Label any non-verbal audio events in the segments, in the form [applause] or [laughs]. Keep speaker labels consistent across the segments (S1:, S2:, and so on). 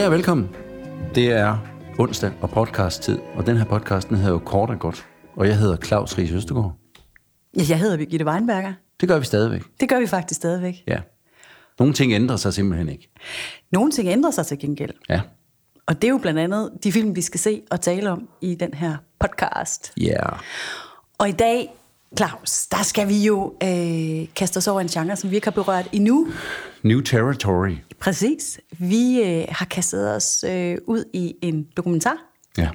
S1: Goddag og velkommen. Det er onsdag og podcast-tid, og den her podcast den hedder jo Kort og Godt. Og jeg hedder Claus Ries Østergaard.
S2: Ja, jeg hedder Birgitte Weinberger.
S1: Det gør vi stadigvæk.
S2: Det gør vi faktisk stadigvæk.
S1: Ja. Nogle ting ændrer sig simpelthen ikke.
S2: Nogle ting ændrer sig til gengæld.
S1: Ja.
S2: Og det er jo blandt andet de film, vi skal se og tale om i den her podcast.
S1: Ja. Yeah.
S2: Og i dag, Claus, der skal vi jo øh, kaste os over en genre, som vi ikke har berørt endnu.
S1: New territory.
S2: Præcis. Vi øh, har kastet os øh, ud i en dokumentar.
S1: Ja.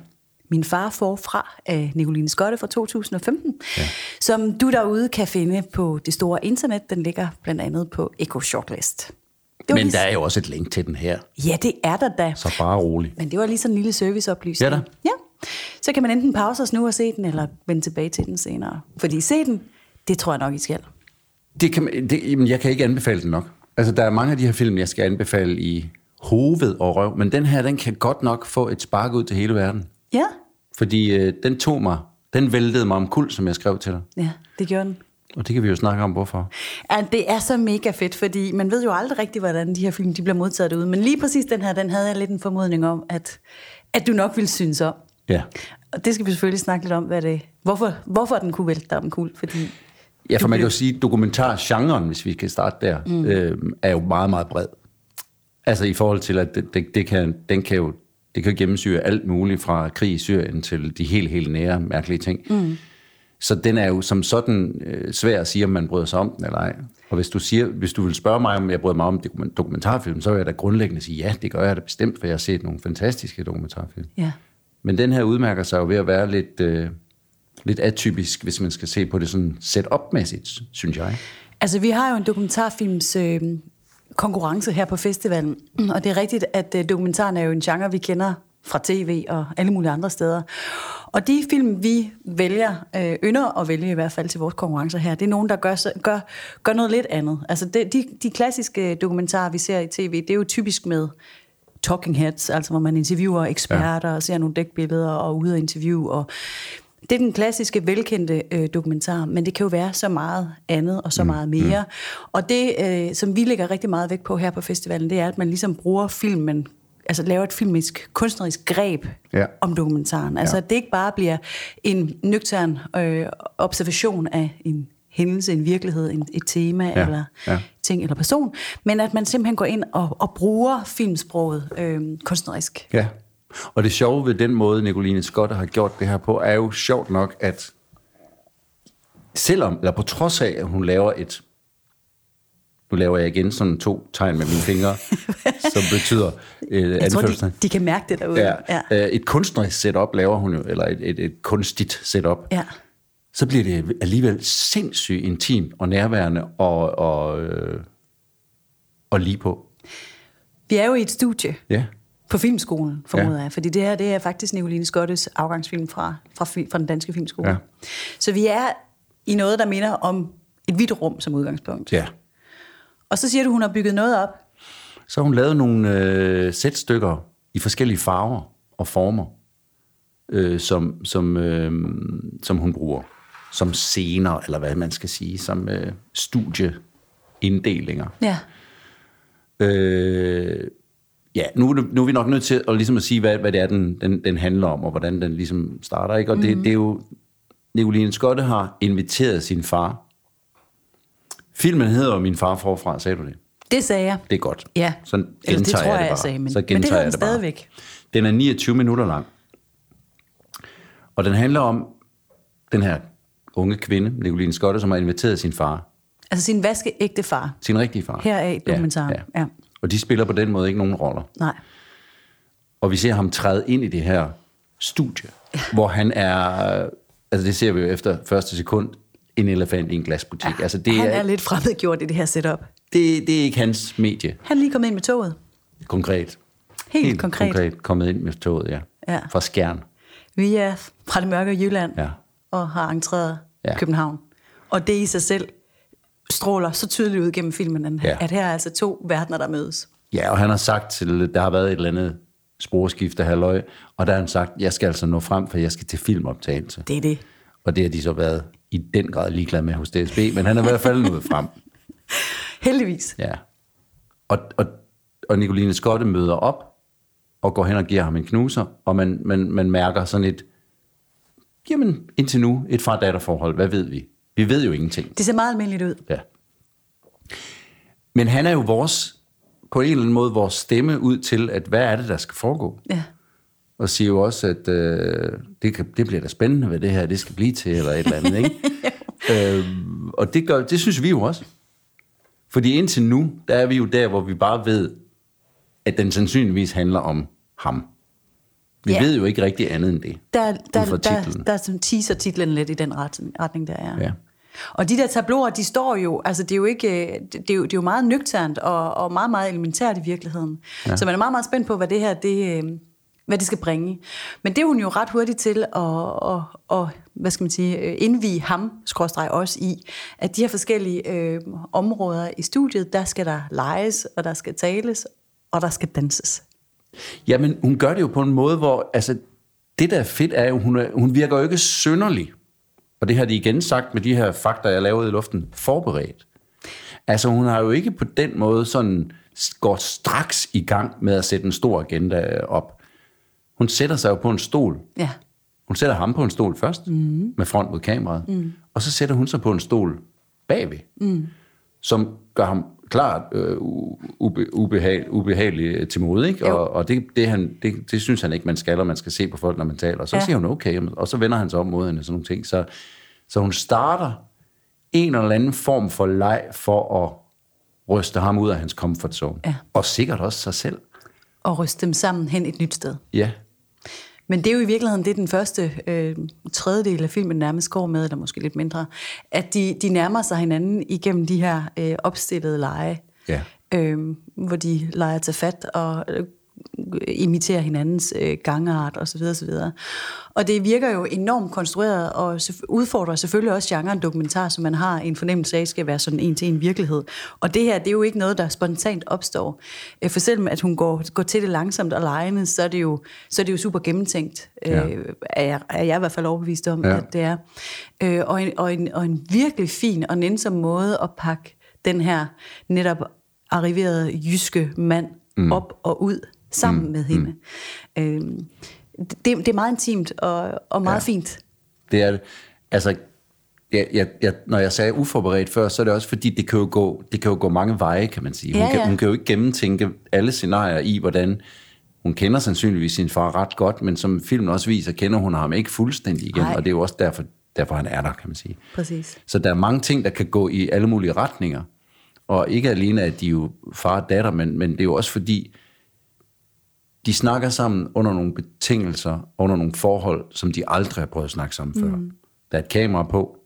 S2: Min far forfra af Nicoline Skotte fra 2015, ja. som du derude kan finde på det store internet. Den ligger blandt andet på Echo Shortlist.
S1: Men
S2: lige...
S1: der er jo også et link til den her,
S2: Ja, det er der da.
S1: så bare rolig.
S2: Men det var lige sådan en lille serviceoplysning.
S1: Ja da.
S2: Ja. Så kan man enten pause os nu og se den, eller vende tilbage til den senere. Fordi se den, det tror jeg nok, I skal.
S1: Det kan, det, jamen, jeg kan ikke anbefale den nok. Altså, der er mange af de her film, jeg skal anbefale i hoved og røv, men den her, den kan godt nok få et spark ud til hele verden.
S2: Ja,
S1: Fordi øh, den tog mig, den væltede mig om kul, som jeg skrev til dig.
S2: ja det gjorde den.
S1: Og det kan vi jo snakke om, hvorfor.
S2: Ja, det er så mega fedt, fordi man ved jo aldrig rigtigt, hvordan de her film de bliver modtaget derude. Men lige præcis den her, den havde jeg lidt en formodning om, at, at du nok ville synes om.
S1: Ja.
S2: Og det skal vi selvfølgelig snakke lidt om, hvad det, hvorfor, hvorfor den kunne vælte dig om kul. Fordi
S1: Ja, for man kan jo sige, at dokumentargenren, hvis vi kan starte der, mm. øh, er jo meget, meget bred. Altså i forhold til, at det, det, det kan, den kan jo det kan gennemsyre alt muligt fra krig i Syrien til de helt, helt nære, mærkelige ting. Mm. Så den er jo som sådan øh, svær at sige, om man bryder sig om den eller ej. Og hvis du, siger, hvis du vil spørge mig, om jeg bryder mig om dokument- dokumentarfilm, så vil jeg da grundlæggende sige, ja, det gør jeg da bestemt, for jeg har set nogle fantastiske dokumentarfilm.
S2: ja, Men
S1: Men den her udmærker sig jo ved at være lidt, øh, lidt atypisk, hvis man skal se på det sådan set-up-mæssigt, synes jeg.
S2: Altså, vi har jo en dokumentarfilms øh, konkurrence her på festivalen, og det er rigtigt, at øh, dokumentaren er jo en genre, vi kender fra tv og alle mulige andre steder. Og de film, vi vælger, øh, ynder at vælge i hvert fald til vores konkurrencer her, det er nogen, der gør, gør, gør noget lidt andet. Altså, det, de, de klassiske dokumentarer, vi ser i tv, det er jo typisk med talking heads, altså hvor man interviewer eksperter ja. og ser nogle dækbilleder og ude og interview. Og det er den klassiske, velkendte øh, dokumentar, men det kan jo være så meget andet og så mm. meget mere. Mm. Og det, øh, som vi lægger rigtig meget vægt på her på festivalen, det er, at man ligesom bruger filmen, altså laver et filmisk, kunstnerisk greb
S1: Ja.
S2: om dokumentaren. Altså
S1: Ja.
S2: at det ikke bare bliver en nøgtern øh, observation af en hændelse, en virkelighed, en, et tema
S1: Ja.
S2: eller
S1: Ja.
S2: ting eller person, men at man simpelthen går ind og, og bruger filmsproget øh, kunstnerisk.
S1: Ja. Og det sjove ved den måde, Nicoline Scott har gjort det her på, er jo sjovt nok, at selvom, eller på trods af, at hun laver et, nu laver jeg igen sådan to tegn med mine fingre, [laughs] som betyder øh,
S2: Jeg tror, de, de kan mærke det derude.
S1: Ja,
S2: ja.
S1: ja. Et kunstnerisk setup laver hun jo, eller et, et, et kunstigt setup.
S2: ja.
S1: Så bliver det alligevel sindssygt intimt og nærværende og, og, øh, og lige på.
S2: Vi er jo i et studie
S1: Ja.
S2: På Filmskolen, formoder
S1: Ja.
S2: jeg, fordi det her det er faktisk Nicoline Skottes afgangsfilm fra, fra, fra den danske filmskole.
S1: Ja.
S2: Så vi er i noget, der minder om et hvidt rum som udgangspunkt.
S1: ja.
S2: Og så siger du, hun har bygget noget op.
S1: Så har hun lavet nogle øh, sætstykker i forskellige farver og former, øh, som, som, øh, som hun bruger som scener, eller hvad man skal sige, som øh, studieinddelinger.
S2: Ja.
S1: Øh, ja, nu, er det- nu er vi nok nødt til at, ligesom at sige, hvad, hvad det er, den, den, den handler om, og hvordan den ligesom starter. Ikke? Og det, det er jo, Nicoline Skotte har inviteret sin far. Filmen hedder Min far forfra, sagde du det?
S2: Det sagde jeg.
S1: Det er godt.
S2: Ja.
S1: Så
S2: Eller det
S1: gentager
S2: tror jeg,
S1: det
S2: jeg
S1: bare.
S2: sagde, men-
S1: så
S2: men det
S1: gentager
S2: hedder den
S1: bare.
S2: stadigvæk.
S1: Den er 29 minutter lang. Og den handler om den her unge kvinde, Nicoline Skotte, som har inviteret sin far,
S2: Altså sin vaskeægte far.
S1: sin rigtige far.
S2: Her er dokumentaren.
S1: Ja, ja. Og de spiller på den måde ikke nogen roller.
S2: Nej.
S1: Og vi ser ham træde ind i det her studie, ja. hvor han er, altså det ser vi jo efter første sekund, en elefant i en glasbutik. Ja. Altså det
S2: Han
S1: er,
S2: er lidt fremmedgjort i det her setup.
S1: det, det er ikke hans medie,
S2: Han er lige kommet ind med toget.
S1: konkret.
S2: Helt, Helt konkret. konkret.
S1: kommet ind med toget, ja.
S2: Ja.
S1: Fra Skjern.
S2: Vi er fra det mørke Jylland
S1: Ja.
S2: og har entreret
S1: ja.
S2: København. Og det i sig selv stråler så tydeligt ud gennem filmen,
S1: Ja.
S2: at her er altså to verdener, der mødes.
S1: Ja, og han har sagt til, der har været et eller andet sporskifte halløj, og der har han sagt, jeg skal altså nå frem, for jeg skal til filmoptagelse.
S2: Det er det.
S1: Og det har de så været i den grad ligeglade med hos DSB, men han er i hvert fald nået frem. [laughs]
S2: Heldigvis.
S1: Ja. Og, og, og Nicoline Skotte møder op og går hen og giver ham en knuser, og man, man, man mærker sådan et, jamen indtil nu, et far-datter-forhold, hvad ved vi? Vi ved jo ingenting.
S2: Det ser meget almindeligt ud.
S1: Ja. Men han er jo vores, på en eller anden måde, vores stemme ud til, at hvad er det, der skal foregå?
S2: Ja.
S1: Og siger jo også, at øh, det, kan, det bliver da spændende, hvad det her det skal blive til, eller et eller andet, ikke? [laughs] øh, og det, gør, det synes vi jo også. Fordi indtil nu, der er vi jo der, hvor vi bare ved, at den sandsynligvis handler om ham. Vi
S2: Ja.
S1: ved jo ikke rigtig andet end det.
S2: Der, der, der, der, der teaser titlen lidt i den retning, retning der er.
S1: Ja.
S2: Og de der tabloer, de står jo, altså det er jo ikke, øh, det er jo, det er jo meget nøgternt og, og meget, meget elementært i virkeligheden. Ja. Så man er meget, meget spændt på, hvad det her, det, øh, hvad det skal bringe. Men det er hun jo ret hurtigt til at, og, og, hvad skal man sige, øh, indvige ham, skråstreg også i, at de her forskellige øh, områder i studiet, der skal der leges, og der skal tales, og der skal danses.
S1: Jamen, hun gør det jo på en måde, hvor, altså, det der er fedt er jo, hun, er, hun virker jo ikke synderlig. Og det har de igen sagt med de her fakta, jeg lavede i luften, forberedt. Altså, hun har jo ikke på den måde sådan går straks i gang med at sætte en stor agenda op. Hun sætter sig jo på en stol.
S2: Ja.
S1: Hun sætter ham på en stol først, mm. med front mod kameraet. Mm. Og så sætter hun sig på en stol bagved, mm. som gør ham klart øh, ube, ubehag, ubehagelig til mode. Ikke?
S2: Jo.
S1: Og, og det, det, han, det, det synes han ikke, man skal, og man skal se på folk, når man taler. Og så
S2: Ja.
S1: ja. siger hun okay, og så vender han sig om mod hende og sådan nogle ting. Så, så hun starter en eller anden form for leg for at ryste ham ud af hans comfort zone.
S2: Ja.
S1: Og sikkert også sig selv.
S2: Og ryste dem sammen hen et nyt sted.
S1: Ja,
S2: Men det er jo i virkeligheden det, den første øh, tredjedel af filmen nærmest går med, eller måske lidt mindre, at de, de nærmer sig hinanden igennem de her øh, opstillede lege,
S1: Ja.
S2: øh, hvor de leger til fat og øh, imiterer hinandens øh, gangart osv. osv. Og det virker jo enormt konstrueret og udfordrer selvfølgelig også genren dokumentar, som man har en fornemmelse af, skal være sådan en til en virkelighed. Og det her, det er jo ikke noget, der spontant opstår. Øh, For selvom at hun går, går til det langsomt og lejende, så er det jo, så er det jo super gennemtænkt.
S1: Ja.
S2: Øh, er, jeg, er jeg i hvert fald overbevist om,
S1: ja.
S2: at det er. Øh, og, en, og, en, og en virkelig fin og nænsom måde at pakke den her netop arriverede jyske mand mm. op og ud sammen mm. med hende. Mm. Øh, det, det er meget intimt og, og meget ja. fint.
S1: Det er det. Altså, jeg, jeg, jeg, når jeg sagde uforberedt før, så er det også fordi, det kan jo gå, det kan jo gå mange veje, kan man sige. Hun,
S2: Ja,
S1: kan,
S2: ja.
S1: hun kan jo ikke gennemtænke alle scenarier i, hvordan hun kender sandsynligvis sin far ret godt, men som filmen også viser, kender hun ham ikke fuldstændig igen,
S2: Nej.
S1: og det er jo også derfor, derfor, han er der, kan man sige.
S2: Præcis.
S1: Så der er mange ting, der kan gå i alle mulige retninger. Og ikke alene, at de er jo far og datter, men, men det er jo også fordi, de snakker sammen under nogle betingelser, under nogle forhold, som de aldrig har prøvet at snakke sammen før. Der er et kamera på,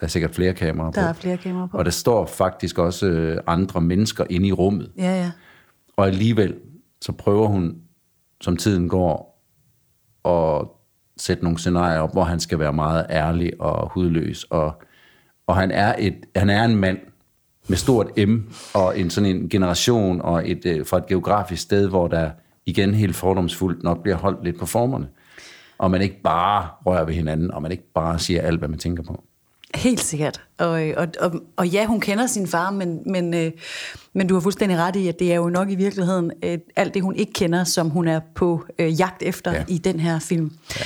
S1: der er sikkert flere kameraer på.
S2: Der er flere kameraer på.
S1: Og der står faktisk også øh, andre mennesker inde i rummet.
S2: Ja, ja.
S1: Og alligevel, så prøver hun, som tiden går, at sætte nogle scenarier op, hvor han skal være meget ærlig og hudløs. Og, og han, er et, han er en mand med stort M, og en sådan en generation, og et, øh, fra et geografisk sted, hvor der igen helt fordomsfuldt nok bliver holdt lidt på formerne. Og man ikke bare rører ved hinanden, og man ikke bare siger alt, hvad man tænker på.
S2: Helt sikkert. Og, og, og, og ja, hun kender sin far, men, men, øh, men du har fuldstændig ret i, at det er jo nok i virkeligheden øh, alt det, hun ikke kender, som hun er på øh, jagt efter
S1: Ja.
S2: i den her film. Ja.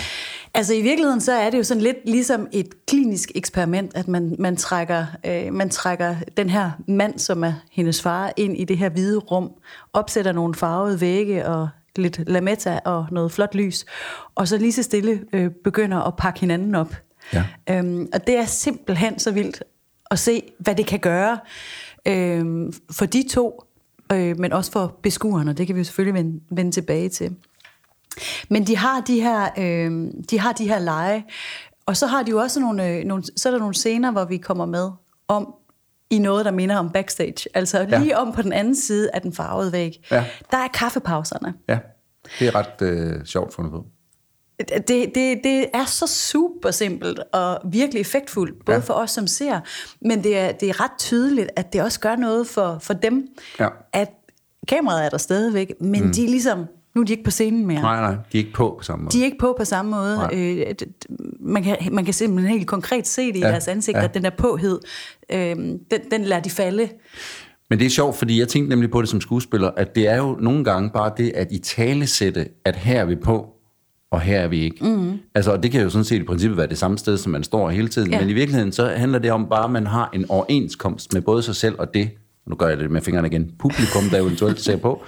S2: Altså i virkeligheden, så er det jo sådan lidt ligesom et klinisk eksperiment, at man, man, trækker, øh, man trækker den her mand, som er hendes far, ind i det her hvide rum, opsætter nogle farvede vægge og lidt lametta og noget flot lys, og så lige så stille øh, begynder at pakke hinanden op.
S1: Ja.
S2: Øhm, og det er simpelthen så vildt at se, hvad det kan gøre øhm, for de to, øh, men også for beskuerne, og det kan vi jo selvfølgelig vende, vende tilbage til. Men de har de her, øh, de har de her lege, og så har de jo også nogle, øh, nogle, så er der nogle scener, hvor vi kommer med om i noget, der minder om backstage. Altså
S1: Ja.
S2: lige om på den anden side af den farvede væg.
S1: Ja.
S2: Der er kaffepauserne.
S1: Ja, det er ret øh, sjovt fundet på.
S2: Det, det, det er så super simpelt og virkelig effektfuldt, både
S1: Ja.
S2: ja. for os som ser, men det er, det er ret tydeligt, at det også gør noget for, for dem,
S1: Ja.
S2: at kameraet er der stadigvæk, men mm. de er ligesom, nu er de ikke på scenen mere.
S1: Nej, nej, de er ikke på på samme måde.
S2: De er ikke på på samme måde.
S1: Nej.
S2: Øh, man, kan, man kan simpelthen helt konkret se det i
S1: Ja,
S2: deres ansigter,
S1: ja.
S2: den der påhed, øh, den, den lader de falde.
S1: Men det er sjovt, fordi jeg tænkte nemlig på det som skuespiller, at det er jo nogle gange bare det, at i tale sætte, at her er vi på, og her er vi ikke. Mm. Altså, og det kan jo sådan set i princippet være det samme sted, som man står hele tiden,
S2: Ja.
S1: men i virkeligheden så handler det om bare, at man har en overenskomst med både sig selv og det, nu gør jeg det med fingrene igen, publikum, der eventuelt ser på,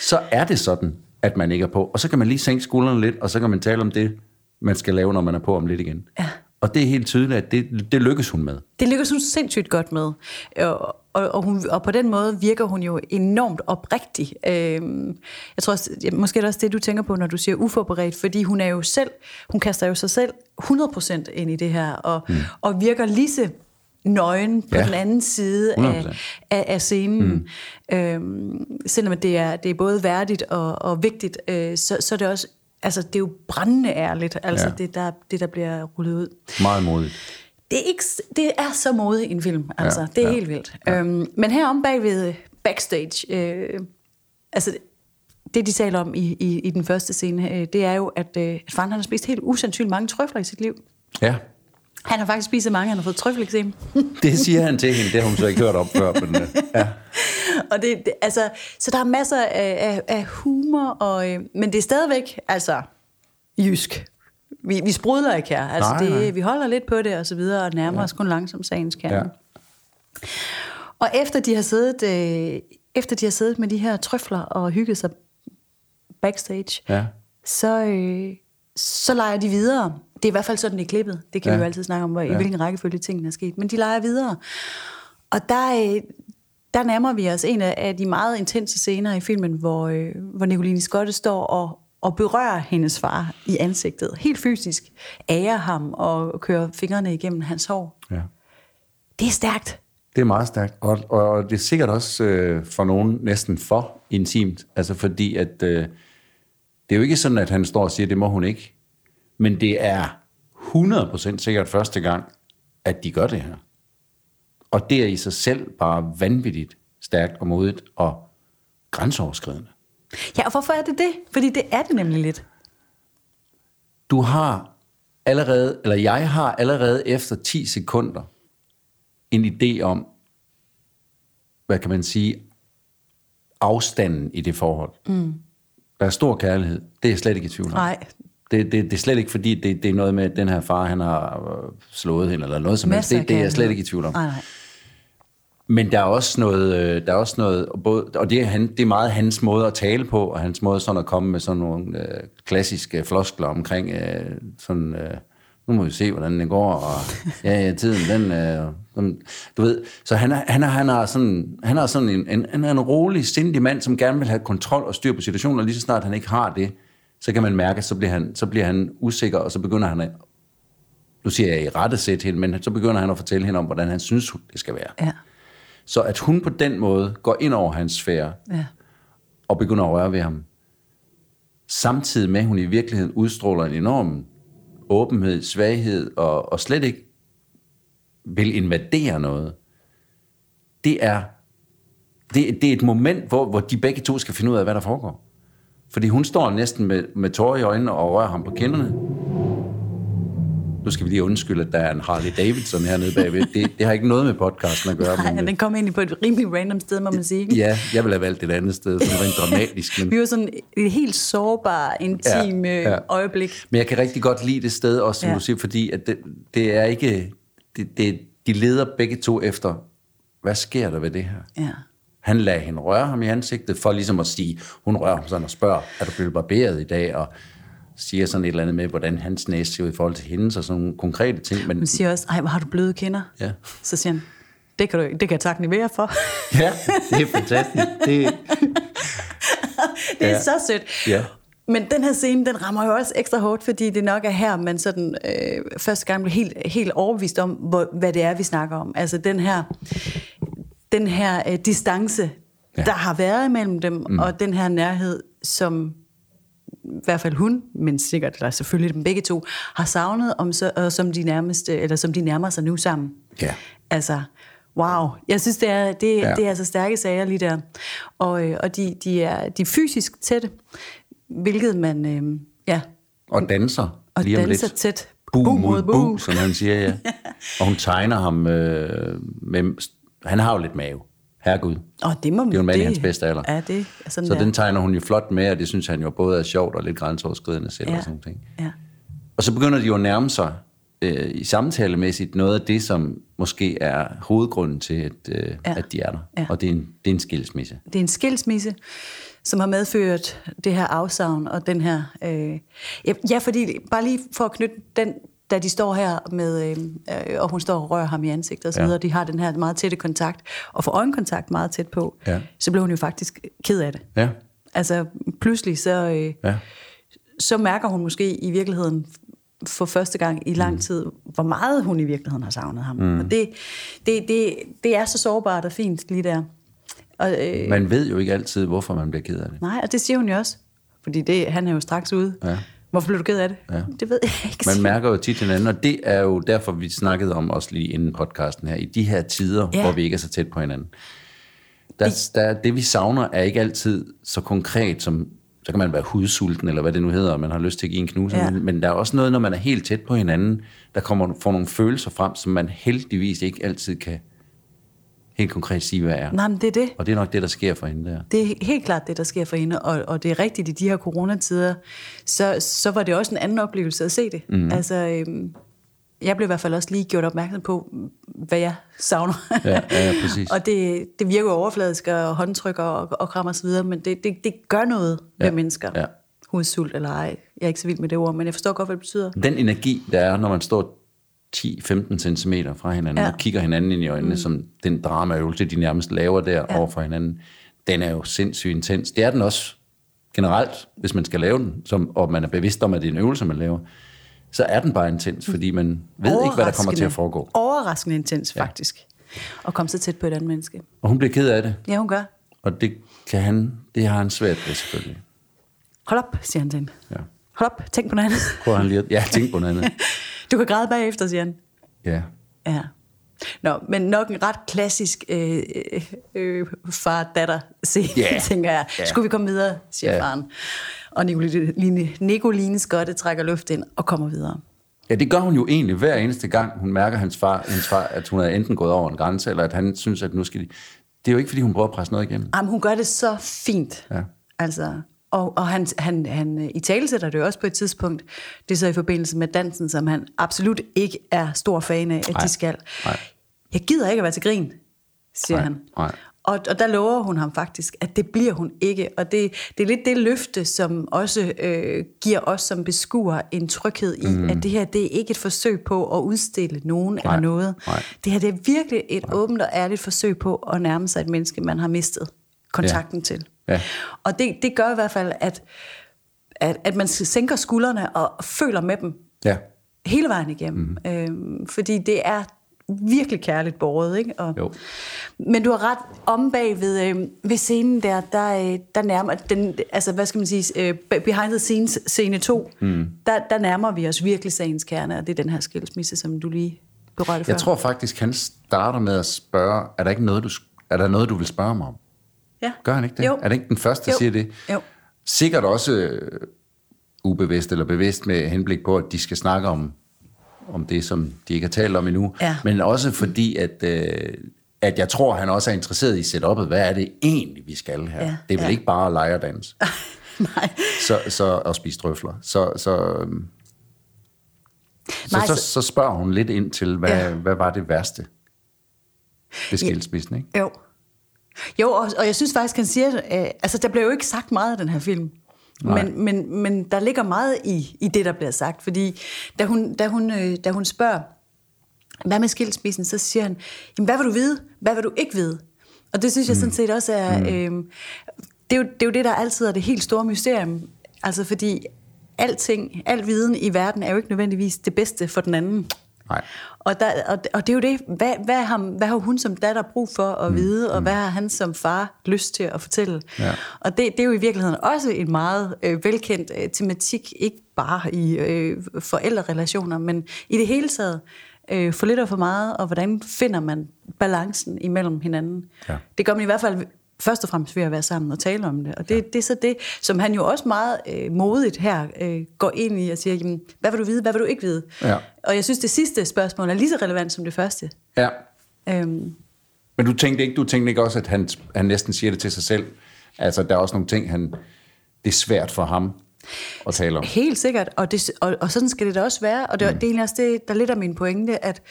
S1: så er det sådan, at man ikke er på. Og så kan man lige sænke skuldrene lidt, og så kan man tale om det, man skal lave, når man er på om lidt igen.
S2: Ja.
S1: Og det er helt tydeligt, at det, det lykkes hun med.
S2: Det lykkes hun sindssygt godt med. Og, og, og, hun, og på den måde virker hun jo enormt oprigtig. Øhm, jeg tror også, måske er det også det, du tænker på, når du siger uforberedt, fordi hun er jo selv, hun kaster jo sig selv 100% ind i det her, og, mm. og virker lige så nøgen på
S1: Ja.
S2: den anden side af,
S1: 100%.
S2: af, af scenen. Mm. Øhm, selvom det er, det er både værdigt og, og vigtigt, øh, så, så er det også, altså det er jo brændende ærligt, altså
S1: Ja.
S2: det, der, det, der bliver rullet ud.
S1: Meget modigt.
S2: Det er, ikke, det er så modig en film, altså.
S1: Ja,
S2: det er
S1: ja,
S2: helt vildt. Ja. Øhm, men her om bagved backstage, øh, altså det de taler om i, i, i den første scene, øh, det er jo, at, øh, at faren han har spist helt usandsynligt mange trøfler i sit liv.
S1: Ja,
S2: Han har faktisk spist så mange, han har fået trøffeleksem. [laughs]
S1: det siger han til hende. Det har hun så ikke hørt om før. Men, øh, ja. [laughs]
S2: og det, det, altså, så der er masser af, af, af humor, og, øh, men det er stadigvæk altså, jysk. Vi, vi sprudler ikke her. Altså,
S1: Nej, nej.
S2: det, vi holder lidt på det og så videre, og nærmer ja. os kun langsomt sagens kerne.
S1: Ja.
S2: Og efter de har siddet, øh, efter de har siddet med de her trøfler og hygget sig backstage,
S1: Ja.
S2: så, øh, så leger de videre. Det er i hvert fald sådan, det er klippet. Det kan
S1: Ja.
S2: vi jo altid snakke om, hvor, ja.
S1: Ja.
S2: i hvilken rækkefølge tingene er sket. Men de leger videre. Og der, øh, der nærmer vi os en af, de meget intense scener i filmen, hvor, øh, hvor Nicoline Skotte står og, og berører hendes far i ansigtet. Helt fysisk. Ærer ham og kører fingrene igennem hans hår.
S1: ja.
S2: Det er stærkt.
S1: Det er meget stærkt, og, og det er sikkert også øh, for nogen næsten for intimt, altså fordi at øh, det er jo ikke sådan, at han står og siger, det må hun ikke, men det er 100% sikkert første gang, at de gør det her. Og det er i sig selv bare vanvittigt stærkt og modigt og grænseoverskridende.
S2: Ja, og hvorfor er det det? Fordi det er det nemlig lidt.
S1: Du har allerede, eller jeg har allerede efter 10 sekunder en idé om, hvad kan man sige, afstanden i det forhold. Mm. Der er stor kærlighed. Det er jeg slet ikke i tvivl om.
S2: Nej.
S1: Det, det, det er slet ikke fordi, det, det er noget med, at den her far, han har øh, slået hende, eller noget som helst. Det, det er jeg slet ikke i tvivl om.
S2: Nej, nej.
S1: Men der er også noget, øh, der er også noget og både, og det er, han, det er meget hans måde at tale på, og hans måde sådan at komme med sådan nogle øh, klassiske floskler omkring øh, sådan, øh, nu må vi se, hvordan det går, og [laughs] ja, ja, tiden, den, øh, den, du ved, så han er, han er, han er sådan, han er sådan en, en, han er en rolig, sindig mand, som gerne vil have kontrol og styr på situationen, og lige så snart han ikke har det, så kan man mærke, at så bliver han, så bliver han usikker, og så begynder han at, nu siger jeg i rette sæt hende, men så begynder han at fortælle hende om, hvordan han synes, det skal være.
S2: Ja.
S1: Så at hun på den måde går ind over hans sfære
S2: ja.
S1: og begynder at røre ved ham, samtidig med, at hun i virkeligheden udstråler en enorm åbenhed, svaghed og, og slet ikke vil invadere noget, det er, det, det er et moment, hvor, hvor de begge to skal finde ud af, hvad der foregår. Fordi hun står næsten med, med tårer i øjnene og rører ham på kinderne. Nu skal vi lige undskylde, at der er en Harley Davidson hernede bagved. Det, det har ikke noget med podcasten at gøre.
S2: Nej,
S1: men,
S2: den kom egentlig på et rimelig random sted, må man sige.
S1: Ja, jeg ville have valgt et andet sted, sådan rent dramatisk. Men,
S2: Vi var sådan et helt sårbar, intim
S1: Ja,
S2: ja,
S1: ja.
S2: øjeblik.
S1: men jeg kan rigtig godt lide det sted også, som. Ja. du siger, fordi at det, det er ikke... Det, det, de leder begge to efter, hvad sker der ved det her?
S2: Ja.
S1: Han lader hende røre ham i ansigtet, for ligesom at sige, hun rører ham sådan og spørger, er du blevet barberet i dag? Og siger sådan et eller andet med, hvordan hans næse ser ud i forhold til hendes, og sådan nogle konkrete ting. Men
S2: Hun siger også, ej, hvor har du bløde kinder?
S1: Ja.
S2: Så siger han, det kan, du, det kan jeg takke Nivea for. [laughs]
S1: ja, det er fantastisk. Det, [laughs]
S2: det er
S1: ja.
S2: så sødt.
S1: Ja.
S2: Men den her scene, den rammer jo også ekstra hårdt, fordi det nok er her, man sådan øh, første gang bliver helt, helt overbevist om, hvor, hvad det er, vi snakker om. Altså den her, den her øh, distance,
S1: Ja.
S2: der har været imellem dem, mm. og den her nærhed, som i hvert fald hun, men sikkert, eller selvfølgelig dem begge to, har savnet, om så, og som de nærmeste, eller som de nærmer sig nu sammen.
S1: Ja.
S2: Altså, wow. Jeg synes, det er, det,
S1: ja.
S2: det er altså stærke sager lige der. Og, øh, og de, de, er, de er fysisk tætte, hvilket man, øh, ja,
S1: og danser
S2: og
S1: lige om
S2: danser
S1: lidt.
S2: tæt.
S1: Bu mod bu, som han siger, ja. [laughs] Og hun tegner ham øh, med... Han har jo lidt mave. Herregud.
S2: Og det må
S1: Det er jo en mand i hans bedste alder.
S2: Ja, det sådan
S1: Så
S2: der.
S1: den tegner hun jo flot med, og det synes han jo både er sjovt og lidt grænseoverskridende selv
S2: ja.
S1: og sådan ting.
S2: Ja.
S1: Og så begynder de jo at nærme sig øh, i samtalemæssigt noget af det, som måske er hovedgrunden til, at, øh,
S2: Ja.
S1: at de er der.
S2: Ja.
S1: Og det er, en, det er en skilsmisse.
S2: Det er en skilsmisse, som har medført det her afsavn og den her... Øh, ja, fordi bare lige for at knytte den, da de står her med, øh, og hun står og rører ham i ansigtet og så
S1: Ja.
S2: videre, de har den her meget tætte kontakt, og får øjenkontakt meget tæt på,
S1: Ja.
S2: så blev hun jo faktisk ked af det.
S1: Ja,
S2: Altså pludselig så, øh,
S1: ja.
S2: så mærker hun måske i virkeligheden for første gang i lang tid, hvor meget hun i virkeligheden har savnet ham. Mm. Og det, det, det, det er så sårbart og fint lige der. Og, øh,
S1: Man ved jo ikke altid, hvorfor man bliver ked af det.
S2: Nej, og det siger hun jo også. Fordi det, han er jo straks ude.
S1: Ja.
S2: Hvorfor blev du ked af det?
S1: Ja.
S2: Det ved jeg ikke.
S1: Man mærker jo tit hinanden, og det er jo derfor, vi snakkede om også lige inden podcasten her, i de her tider,
S2: Ja.
S1: hvor vi ikke er så tæt på hinanden. Der, der, det vi savner er ikke altid så konkret som, så kan man være hudsulten, eller hvad det nu hedder, og man har lyst til at give en knuse,
S2: ja.
S1: men, men der er også noget, når man er helt tæt på hinanden, der kommer, får nogle følelser frem, som man heldigvis ikke altid kan helt konkret sige, hvad er.
S2: Nej, men det er det.
S1: Og det er nok det, der sker for hende der.
S2: Det er helt klart det, der sker for hende, og, og det er rigtigt i de her coronatider, så, så var det også en anden oplevelse at se det. Mm. Altså, øhm, jeg blev i hvert fald også lige gjort opmærksom på, hvad jeg savner.
S1: Ja, ja, ja, præcis. [laughs]
S2: og det, det virker overfladisk og håndtryk og, og kram og så videre, men det, det, det gør noget ja. Med mennesker.
S1: ja.
S2: Hudsult eller ej. Jeg er ikke så vild med det ord, men jeg forstår godt, hvad det betyder.
S1: Den energi, der er, når man står 10-15 cm fra hinanden
S2: Ja.
S1: ja. og kigger hinanden ind i øjnene, mm. som den dramaøvelse, de nærmest laver der ja. over for hinanden, den er jo sindssygt intens. Det er den også generelt, hvis man skal lave den, som, og man er bevidst om, at det er en øvelse, man laver, så er den bare intens, fordi man ved ikke, hvad der kommer til at foregå.
S2: Overraskende intens, faktisk. At komme så tæt på et andet menneske.
S1: Og hun bliver ked af det,
S2: Ja, hun gør.
S1: og det, kan han, det har han svært ved selvfølgelig.
S2: Hold op, siger han til hende.
S1: Ja.
S2: Hold op, tænk på noget andet.
S1: Prøver han lige at, ja, tænk på noget andet. [laughs]
S2: Du kan græde bagefter, siger han.
S1: Ja.
S2: Ja. Nå, men nok en ret klassisk øh, øh, far-datter scene,
S1: Ja.
S2: tænker jeg.
S1: Ja.
S2: Skulle vi komme videre, siger
S1: Ja.
S2: faren. Og Nicoline, Nicoline Skotte trækker luft ind og kommer videre.
S1: Ja, det gør hun jo egentlig hver eneste gang, hun mærker hans far, hendes far, at hun er enten gået over en grænse, eller at han synes, at nu skal de... Det er jo ikke, fordi hun prøver at presse noget igennem.
S2: Jamen, hun gør det så fint.
S1: Ja.
S2: Altså, og, og han, han, han i tale sætter det jo også på et tidspunkt. Det er så i forbindelse med dansen, som han absolut ikke er stor fan af, at
S1: Nej.
S2: de skal.
S1: Nej.
S2: Jeg gider ikke at være til grin, siger
S1: Nej.
S2: han.
S1: Nej.
S2: Og, og der lover hun ham faktisk, at det bliver hun ikke. Og det, det er lidt det løfte, som også øh, giver os som beskuer en tryghed i, mm. at det her det er ikke et forsøg på at udstille nogen
S1: Nej.
S2: eller noget.
S1: Nej.
S2: Det her det er virkelig et Nej. åbent og ærligt forsøg på at nærme sig et menneske, man har mistet kontakten ja. til.
S1: Ja.
S2: Og det, det gør i hvert fald, at, at, at man sænker skuldrene og føler med dem
S1: Ja.
S2: hele vejen igennem. Mm. Øhm, fordi det er virkelig kærligt båret, ikke? Og,
S1: Jo.
S2: Men du har ret om bag ved, øh, ved scenen der, der, øh, der nærmer den, altså hvad skal man sige, øh, behind the scenes scene 2, mm. der, der nærmer vi os virkelig sagens kerne, og det er den her skilsmisse, som du lige berørte før.
S1: Jeg tror faktisk, han starter med at spørge, er der ikke noget, du, er der noget, du vil spørge mig om?
S2: Ja.
S1: Gør han ikke det?
S2: Jo.
S1: Er det ikke den første, der
S2: Jo.
S1: siger det?
S2: Jo.
S1: Sikkert også øh, ubevidst eller bevidst med henblik på, at de skal snakke om, om det, som de ikke har talt om endnu.
S2: Ja.
S1: Men også fordi, at, øh, at jeg tror, han også er interesseret i setup'et. Hvad er det egentlig, vi skal her?
S2: Ja,
S1: Det er vel
S2: ja.
S1: ikke bare at lege og danse [laughs]
S2: Nej.
S1: så, så, og spise drøfler. Så, så, øhm, så,
S2: Nej,
S1: så,
S2: så-
S1: så spørger hun lidt ind til, hvad, ja. hvad var det værste ved skilsmissen, ikke?
S2: Jo. Jo, og, og jeg synes faktisk, han siger, øh, altså der bliver jo ikke sagt meget af den her film.
S1: Nej.
S2: Men, men, men der ligger meget i, i det, der bliver sagt. Fordi da hun, da hun, øh, da hun spørger, hvad med skilsmissen, så siger han, jamen hvad vil du vide? Hvad vil du ikke vide? Og det synes jeg sådan set også er, mm. øh, det, er jo, det er jo det, der altid er det helt store mysterium. Altså fordi alting, al viden i verden er jo ikke nødvendigvis det bedste for den anden.
S1: Nej.
S2: Og, der, og, og det er jo det, hvad, hvad, har, hvad har hun som datter brug for at vide, mm. og hvad har han som far lyst til at fortælle?
S1: Ja.
S2: Og det, det er jo i virkeligheden også en meget øh, velkendt øh, tematik, ikke bare i øh, forældrerelationer, men i det hele taget. Øh, for lidt og for meget, og hvordan finder man balancen imellem hinanden?
S1: Ja.
S2: Det gør man i hvert fald først og fremmest ved at være sammen og tale om det. Og det, ja. det er så det, som han jo også meget øh, modigt her øh, går ind i og siger, jamen, hvad vil du vide, hvad vil du ikke vide?
S1: Ja.
S2: Og jeg synes, det sidste spørgsmål er lige så relevant som det første.
S1: Ja.
S2: Øhm,
S1: Men du tænkte ikke, du tænkte ikke også, at han, han næsten siger det til sig selv? Altså, der er også nogle ting, han, det er svært for ham at tale om.
S2: Helt sikkert, og, det, og, og sådan skal det da også være. Og det, mm. det er egentlig også det, der er lidt af min pointe, at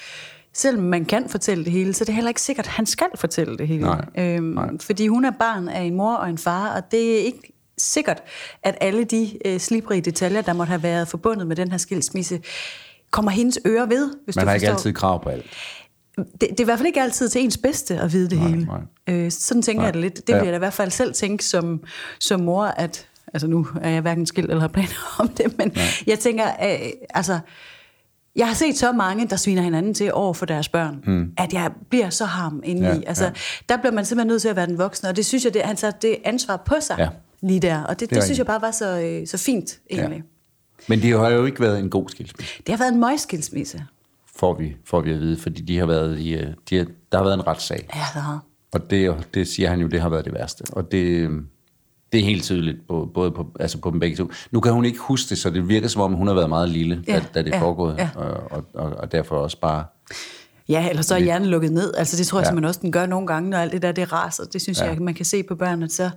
S2: selvom man kan fortælle det hele, så er det heller ikke sikkert, at han skal fortælle det hele.
S1: Nej,
S2: øhm,
S1: nej.
S2: Fordi hun er barn af en mor og en far, og det er ikke sikkert, at alle de øh, slibrige detaljer, der måtte have været forbundet med den her skilsmisse, kommer hendes øre ved, hvis
S1: Man
S2: du
S1: har ikke
S2: forstår.
S1: altid krav på alt.
S2: Det, det er i hvert fald ikke altid til ens bedste at vide det
S1: Nej,
S2: hele.
S1: nej.
S2: Øh, sådan tænker
S1: Nej.
S2: jeg det lidt. Det
S1: Ja.
S2: vil jeg da i hvert fald selv tænke som, som mor, at altså nu er jeg hverken skilt eller har planer [laughs] om det, men
S1: Nej.
S2: jeg tænker, øh, altså, jeg har set så mange, der sviner hinanden til over for deres børn, mm. at jeg bliver så ham indeni.
S1: Ja,
S2: altså,
S1: ja.
S2: Der bliver man simpelthen nødt til at være den voksne, og det synes jeg, det, han tager det ansvar på sig
S1: Ja.
S2: lige der, og det, det, det synes jeg bare var så, øh, så fint egentlig. Ja.
S1: Men det har jo ikke været en god skilsmisse,
S2: Det har været en møgskilsmisse.
S1: får vi, får vi at vide, fordi de har været i, øh, de har, der har været en retssag.
S2: Ja, det har.
S1: Og det, det siger han jo, det har været det værste. Og det, det er helt tydeligt, på, både på, altså på dem begge to. Nu kan hun ikke huske det, så det virker som om, hun har været meget lille, ja, da, da det
S2: ja,
S1: foregået.
S2: ja.
S1: Og, og, og, og derfor også bare...
S2: Ja, eller så er hjernen lukket ned. Altså det tror jeg
S1: Ja.
S2: simpelthen også, den gør nogle gange, når alt det der, det raser. Det synes
S1: Ja.
S2: ja. jeg, man kan se på børnene, så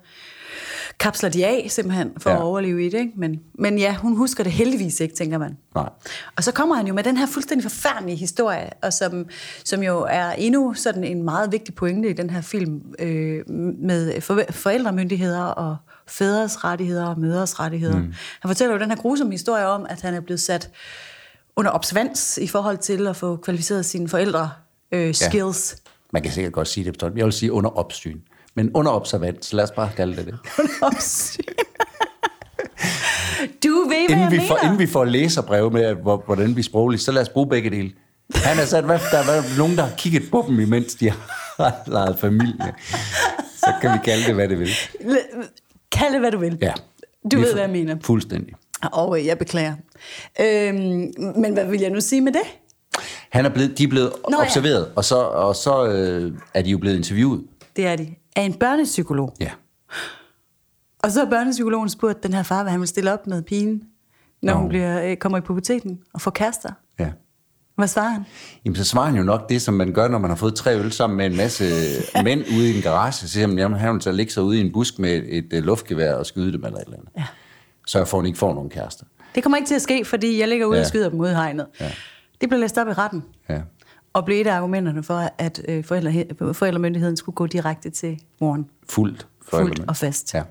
S2: kapsler de af simpelthen for
S1: Ja.
S2: ja. at overleve i det. Ikke? Men, men ja, hun husker det heldigvis ikke, tænker man.
S1: Nej.
S2: Og så kommer han jo med den her fuldstændig forfærdelige historie, og som, som jo er endnu sådan en meget vigtig pointe i den her film, øh, med for, forældremyndigheder og fædres rettigheder og mødres rettigheder. Mm. Han fortæller jo den her grusomme historie om, at han er blevet sat under observans i forhold til at få kvalificeret sine forældre øh, skills.
S1: Man kan sikkert godt sige det på. Jeg vil sige under opsyn. Men under observans, lad os bare kalde det det. [laughs]
S2: Du ved, hvad
S1: Inden
S2: jeg
S1: vi,
S2: mener.
S1: får, inden vi får læserbreve med, hvor, hvordan vi sproglige, så lad os bruge begge dele. Han har sat, hvad, der er nogen, der har kigget på dem, imens de har [laughs] lejet familie. Så kan vi kalde det, hvad det vil.
S2: Kald det, hvad du vil.
S1: Ja.
S2: Du
S1: Vi
S2: ved, hvad jeg mener.
S1: Fuldstændig.
S2: Og jeg beklager. Øhm, men hvad vil jeg nu sige med det?
S1: Han er blevet, de er blevet
S2: Nå, ja.
S1: observeret, og så, og så øh, er de jo blevet interviewet.
S2: Det er de. Af en børnepsykolog.
S1: Ja.
S2: Og så har børnepsykologen spurgt den her far, hvad han vil stille op med pigen, når
S1: Nå.
S2: hun bliver, øh, kommer i puberteten og får kærester.
S1: ja.
S2: Hvad svarer han?
S1: Jamen, så svarer han jo nok det, som man gør, når man har fået tre øl sammen med en masse [laughs] mænd ude i en garage. Så siger han, jamen, han vil så ligge sig ude i en busk med et, et, øh, luftgevær og skyde dem eller et eller andet.
S2: Ja.
S1: Så får hun ikke får nogen kærester.
S2: Det kommer ikke til at ske, fordi jeg ligger ude
S1: Ja.
S2: og skyder dem ud i hegnet.
S1: Ja.
S2: Det blev læst op i retten.
S1: Ja.
S2: Og blev et af argumenterne for, at øh, forældre, forældremyndigheden skulle gå direkte til moren.
S1: Fuldt.
S2: Fuldt og fast.
S1: Ja.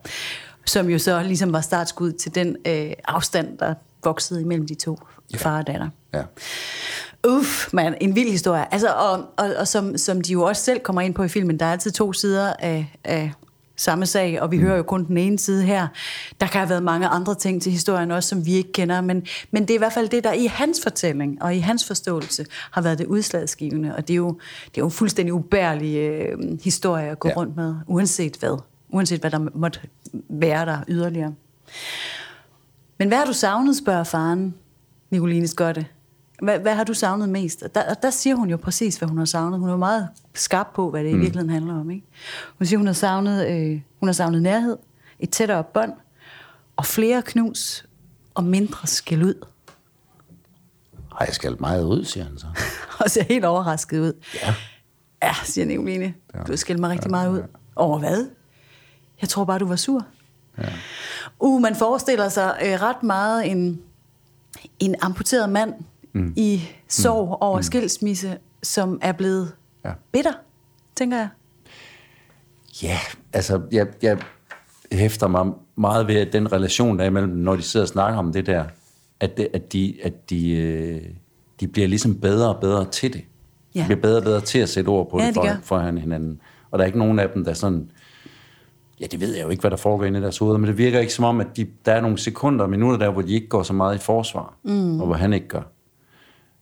S2: Som jo så ligesom var startskud til den øh, afstand, der voksede imellem de to ja. far og datter.
S1: ja.
S2: Uff, man, en vild historie. Altså, og og, og som, som de jo også selv kommer ind på i filmen, der er altid to sider af, af samme sag, og vi mm. hører jo kun den ene side her. Der kan have været mange andre ting til historien også, som vi ikke kender, men, men det er i hvert fald det, der i hans fortælling og i hans forståelse har været det udslagsgivende, og det er jo, det er jo en fuldstændig ubærlig øh, historie at gå
S1: Ja.
S2: rundt med, uanset hvad. Uanset hvad der måtte være der yderligere. Men hvad har du savnet, spørger faren, Nicoline Skotte. Hvad, hvad har du savnet mest? Og der, der siger hun jo præcis, hvad hun har savnet. Hun er jo meget skarp på, hvad det mm. i virkeligheden handler om. Ikke? Hun siger, hun har savnet, øh, hun har savnet nærhed, et tættere bånd, og flere knus, og mindre skæld ud.
S1: Ej, jeg skal meget ud, siger han så. [laughs]
S2: Og ser helt overrasket ud.
S1: Ja.
S2: Ja, siger Nicoline. Du har skældt mig rigtig meget ud. Over hvad? Jeg tror bare, du var sur.
S1: Ja.
S2: Uh, man forestiller sig øh, ret meget en, en amputeret mand mm. i sorg mm. over mm. skilsmisse, som er blevet
S1: Ja.
S2: bitter, tænker jeg.
S1: Ja, altså, jeg, jeg hæfter mig meget ved, at den relation, der er imellem, når de sidder og snakker om det der, at, det, at, de, at de, øh, de bliver ligesom bedre og bedre til det. De
S2: Ja.
S1: bliver bedre og bedre til at sætte ord på
S2: Ja,
S1: det
S2: de
S1: for, for hinanden. Og der er ikke nogen af dem, der sådan... Ja, det ved jeg jo ikke, hvad der foregår inde i deres hoveder, men det virker ikke som om, at de, der er nogle sekunder og minutter der, hvor de ikke går så meget i forsvar, mm. og hvor han ikke gør.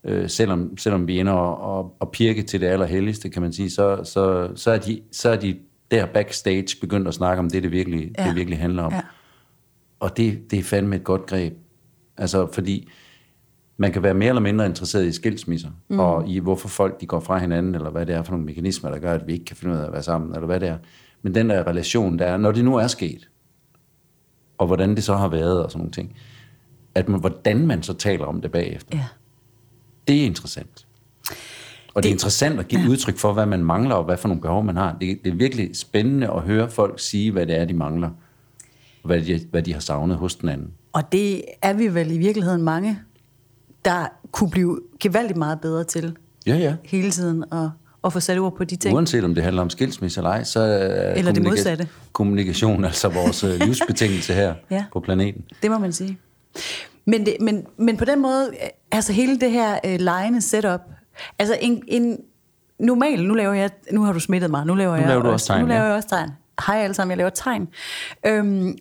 S1: Øh, selvom, selvom vi ender og, og, og pirke til det allerhelligste, kan man sige, så, så, så, er de, så er de der backstage begyndt at snakke om det, det virkelig, ja. Det virkelig handler om.
S2: Ja.
S1: Og det, det er fandme et godt greb. Altså, fordi man kan være mere eller mindre interesseret i skilsmisser, mm. og i hvorfor folk de går fra hinanden, eller hvad det er for nogle mekanismer, der gør, at vi ikke kan finde ud af at være sammen, eller hvad det er. Men den der relation, der er, når det nu er sket, og hvordan det så har været, og sådan nogle ting, at man, hvordan man så taler om det bagefter,
S2: Ja.
S1: Det er interessant. Og det er interessant at give udtryk for, hvad man mangler, og hvad for nogle behov man har. Det, det er virkelig spændende at høre folk sige, hvad det er, de mangler. Og hvad de, hvad de har savnet hos den anden.
S2: Og det er vi vel i virkeligheden mange, der kunne blive gevaldigt meget bedre til
S1: Ja, ja.
S2: hele tiden at, at få sat ord på de ting.
S1: Uanset om det handler om skilsmisse eller ej, så er
S2: Eller det modsatte.
S1: kommunikation altså vores øh, livsbetingelse her [laughs]
S2: Ja.
S1: på planeten.
S2: Det må man sige. Men, det, men, men på den måde, øh, altså hele det her øh, lejende setup, altså en, en normal, nu laver jeg, nu har du smittet mig, nu laver, jeg,
S1: laver du også tegn,
S2: Nu laver
S1: ja.
S2: jeg også tegn. Hej alle sammen, jeg laver tegn. Øhm,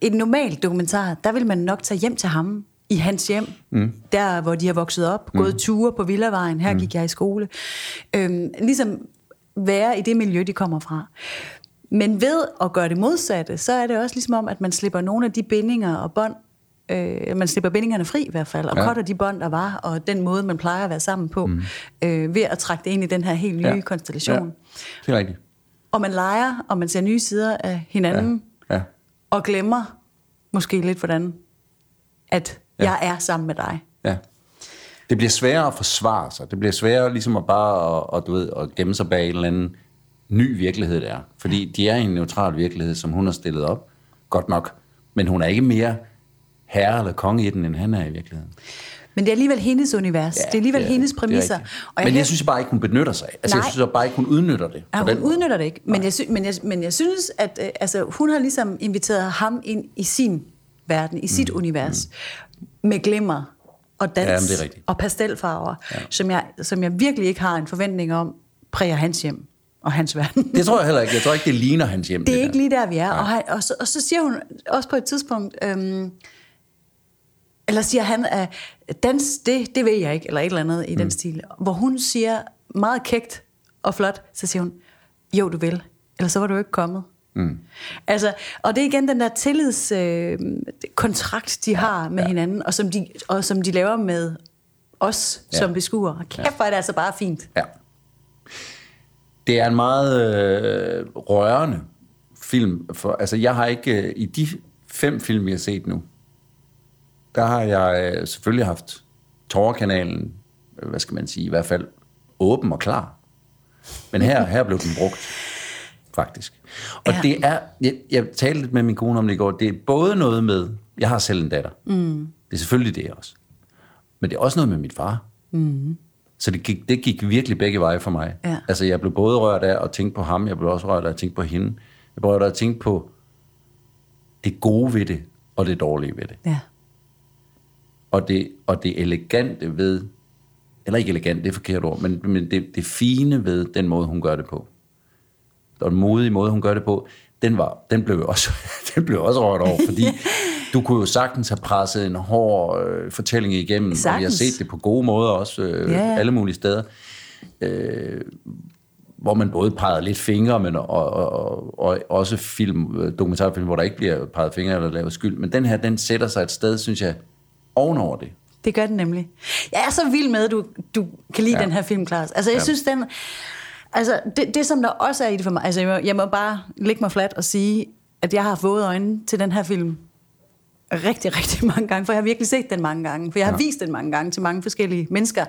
S2: en normal dokumentar, der vil man nok tage hjem til ham i hans hjem, mm. der hvor de har vokset op, mm. gået ture på Villavejen, her mm. gik jeg i skole. Øhm, ligesom være i det miljø, de kommer fra. Men ved at gøre det modsatte, så er det også ligesom om, at man slipper nogle af de bindinger og bånd, øh, man slipper bindingerne fri i hvert fald, og
S1: Ja.
S2: ja. cutter de bånd, der var, og den måde, man plejer at være sammen på, mm. øh, ved at trække det ind i den her helt nye
S1: Ja.
S2: ja. konstellation.
S1: Det er rigtigt.
S2: Og man leger, og man ser nye sider af hinanden, ja.
S1: Ja.
S2: og glemmer måske lidt, hvordan at
S1: Ja.
S2: ja. jeg er sammen med dig.
S1: Ja. Det bliver sværere at forsvare sig. Det bliver sværere ligesom at bare at, at, du ved, at gemme sig bag en eller anden ny virkelighed, der er. Fordi de er i en neutral virkelighed, som hun har stillet op. Godt nok. Men hun er ikke mere herre eller konge i den, end han er i virkeligheden.
S2: Men det er alligevel hendes univers. Ja, det er alligevel
S1: det
S2: hendes
S1: det er
S2: præmisser.
S1: rigtigt.
S2: og
S1: Men jeg synes bare ikke, hun benytter sig. Altså, jeg
S2: Nej.
S1: synes bare ikke, hun udnytter det.
S2: Ja,
S1: på
S2: hun
S1: den måde.
S2: udnytter det ikke, men jeg, sy- men, jeg, men jeg synes, at øh, altså, hun har ligesom inviteret ham ind i sin verden, i sit univers, med glimmer og dans
S1: Mm, Ja, det
S2: og pastelfarver, ja. som, jeg, som jeg virkelig ikke har en forventning om præger hans hjem og hans verden.
S1: Det tror jeg heller ikke. Jeg tror ikke, det ligner hans hjem.
S2: Det er
S1: der.
S2: ikke lige der, vi er. Og, han, og, så, og så siger hun også på et tidspunkt, øhm, eller siger han, at dans, det, det ved jeg ikke, eller et eller andet i mm. den stil. Hvor hun siger meget kægt og flot, så siger hun, jo du vil, ellers så var du ikke kommet. Mm. Altså, og det er igen den der tillidskontrakt, øh, kontrakt, de har med ja. hinanden, og som, de, og som de laver med os
S1: Ja.
S2: ja. som beskuere. Kæft, hvor er det altså bare fint.
S1: Ja. Det er en meget øh, rørende film. For, altså, jeg har ikke... Øh, I de fem film, jeg har set nu, der har jeg øh, selvfølgelig haft Torkanalen, øh, hvad skal man sige, i hvert fald åben og klar. Men her, her blev den brugt, faktisk. Og ja. Det er... Jeg, jeg talte lidt med min kone om det i går. Det er både noget med... Jeg har selv en datter. Mm. Det er selvfølgelig det også. Men det er også noget med mit far. Så det gik, det gik virkelig begge veje for mig.
S2: Ja.
S1: Altså, jeg blev både rørt af at tænke på ham, jeg blev også rørt af at tænke på hende. Jeg blev rørt af at tænke på det gode ved det, og det dårlige ved det.
S2: Ja.
S1: Og det, og det elegante ved, eller ikke elegant, det er forkert ord, men, men det, det fine ved den måde, hun gør det på. Og den modige måde, hun gør det på, den, var, den, blev, jeg også, [laughs] den blev jeg også rørt over, fordi [laughs] du kunne jo sagtens have presset en hård øh, fortælling igennem, og vi har
S2: Sagtens.
S1: set det på gode måder også, øh,
S2: ja.
S1: alle mulige steder, øh, hvor man både pegede lidt fingre, men og, og, og, og også film, dokumentarfilm, hvor der ikke bliver peget fingre eller lavet skyld. Men den her, den sætter sig et sted, synes jeg, ovenover det.
S2: Det gør den nemlig. Jeg er så vild med, at du, du kan lide
S1: Ja.
S2: den her film, Klaas. Altså, jeg
S1: Ja.
S2: synes, den... Altså, det, det, som der også er i det for mig... Altså, jeg må, jeg må bare lægge mig fladt og sige, at jeg har haft våde øjne til den her film rigtig, rigtig [laughs] mange gange, for jeg har virkelig set den mange gange, for jeg har ja. vist den mange gange til mange forskellige mennesker,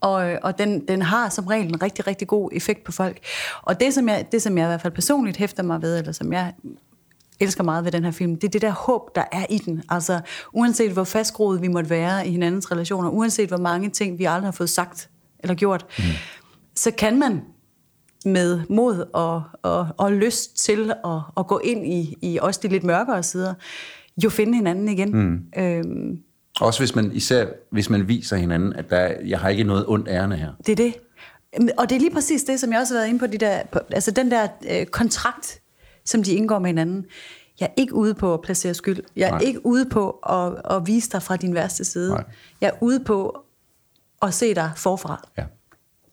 S2: og, og den, den har som regel en rigtig, rigtig god effekt på folk. Og det som, jeg, det, som jeg i hvert fald personligt hæfter mig ved, eller som jeg elsker meget ved den her film, det er det der håb, der er i den. Altså, uanset hvor fastgroet vi måtte være i hinandens relationer, uanset hvor mange ting, vi aldrig har fået sagt eller gjort, mm. så kan man med mod og, og, og lyst til at, at gå ind i, i også de lidt mørkere sider, jo finde hinanden igen. Mm. Øhm,
S1: Også hvis man, især hvis man viser hinanden, at der, er- jeg har ikke noget ondt ærne her.
S2: det er det. Og det er lige præcis det, som jeg også har været inde på, de der, på altså den der øh, kontrakt, som de indgår med hinanden. Jeg er ikke ude på at placere skyld. Jeg er
S1: Nej.
S2: Ikke ude på at, at vise dig fra din værste side.
S1: Nej.
S2: Jeg er ude på at se dig forfra.
S1: Ja.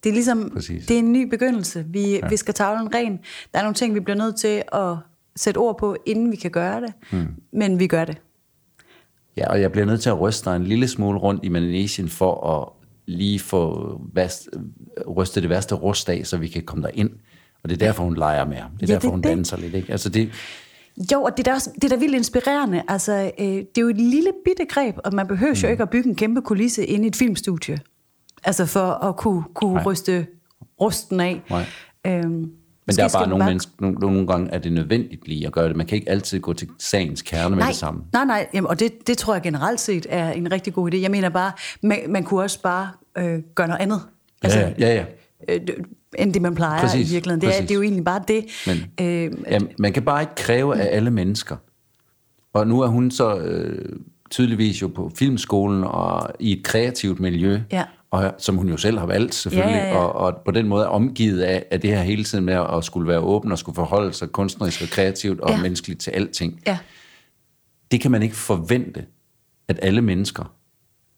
S2: Det er ligesom,
S1: Præcis.
S2: det er en ny begyndelse. Vi, ja. vi skal tavlen ren. Der er nogle ting, vi bliver nødt til at sætte ord på, inden vi kan gøre det. Mm. Men vi gør det.
S1: Ja, og jeg bliver nødt til at ryste dig en lille smule rundt i Melanesien for at lige få vast, ryste det værste rust af, så vi kan komme ind. Og det er derfor, hun leger med ham. Det er
S2: Ja,
S1: derfor,
S2: det
S1: hun
S2: det.
S1: danser lidt. Ikke? Altså det,
S2: Jo, og det er da, også, det er da vildt inspirerende. Altså, øh, det er jo et lille bitte greb, og man behøver mm. jo ikke at bygge en kæmpe kulisse inde i et filmstudie. Altså for at kunne, kunne
S1: Nej.
S2: ryste rusten af.
S1: Nej.
S2: Øhm,
S1: Men der er bare nogle, mennesker, nogle, nogle gange er det nødvendigt lige at gøre det. Man kan ikke altid gå til sagens kerne med
S2: nej,
S1: det samme.
S2: Nej, nej, jamen, og det, det tror jeg generelt set er en rigtig god idé. Jeg mener bare, man, man kunne også bare øh, gøre noget andet.
S1: Altså, ja, ja, ja.
S2: øh, end det, man plejer
S1: Præcis,
S2: i virkeligheden. Det er,
S1: præcis.
S2: det er jo egentlig bare det.
S1: Men,
S2: øh,
S1: ja, man kan bare ikke kræve af alle mennesker. Og nu er hun så øh, tydeligvis jo på filmskolen og i et kreativt miljø,
S2: Ja.
S1: og, som hun jo selv har valgt selvfølgelig,
S2: Ja, ja, ja.
S1: Og, og på den måde er omgivet af, af det her hele tiden med at skulle være åben og skulle forholde sig kunstnerisk og kreativt og
S2: Ja.
S1: menneskeligt til alting.
S2: ja.
S1: Det kan man ikke forvente, at alle mennesker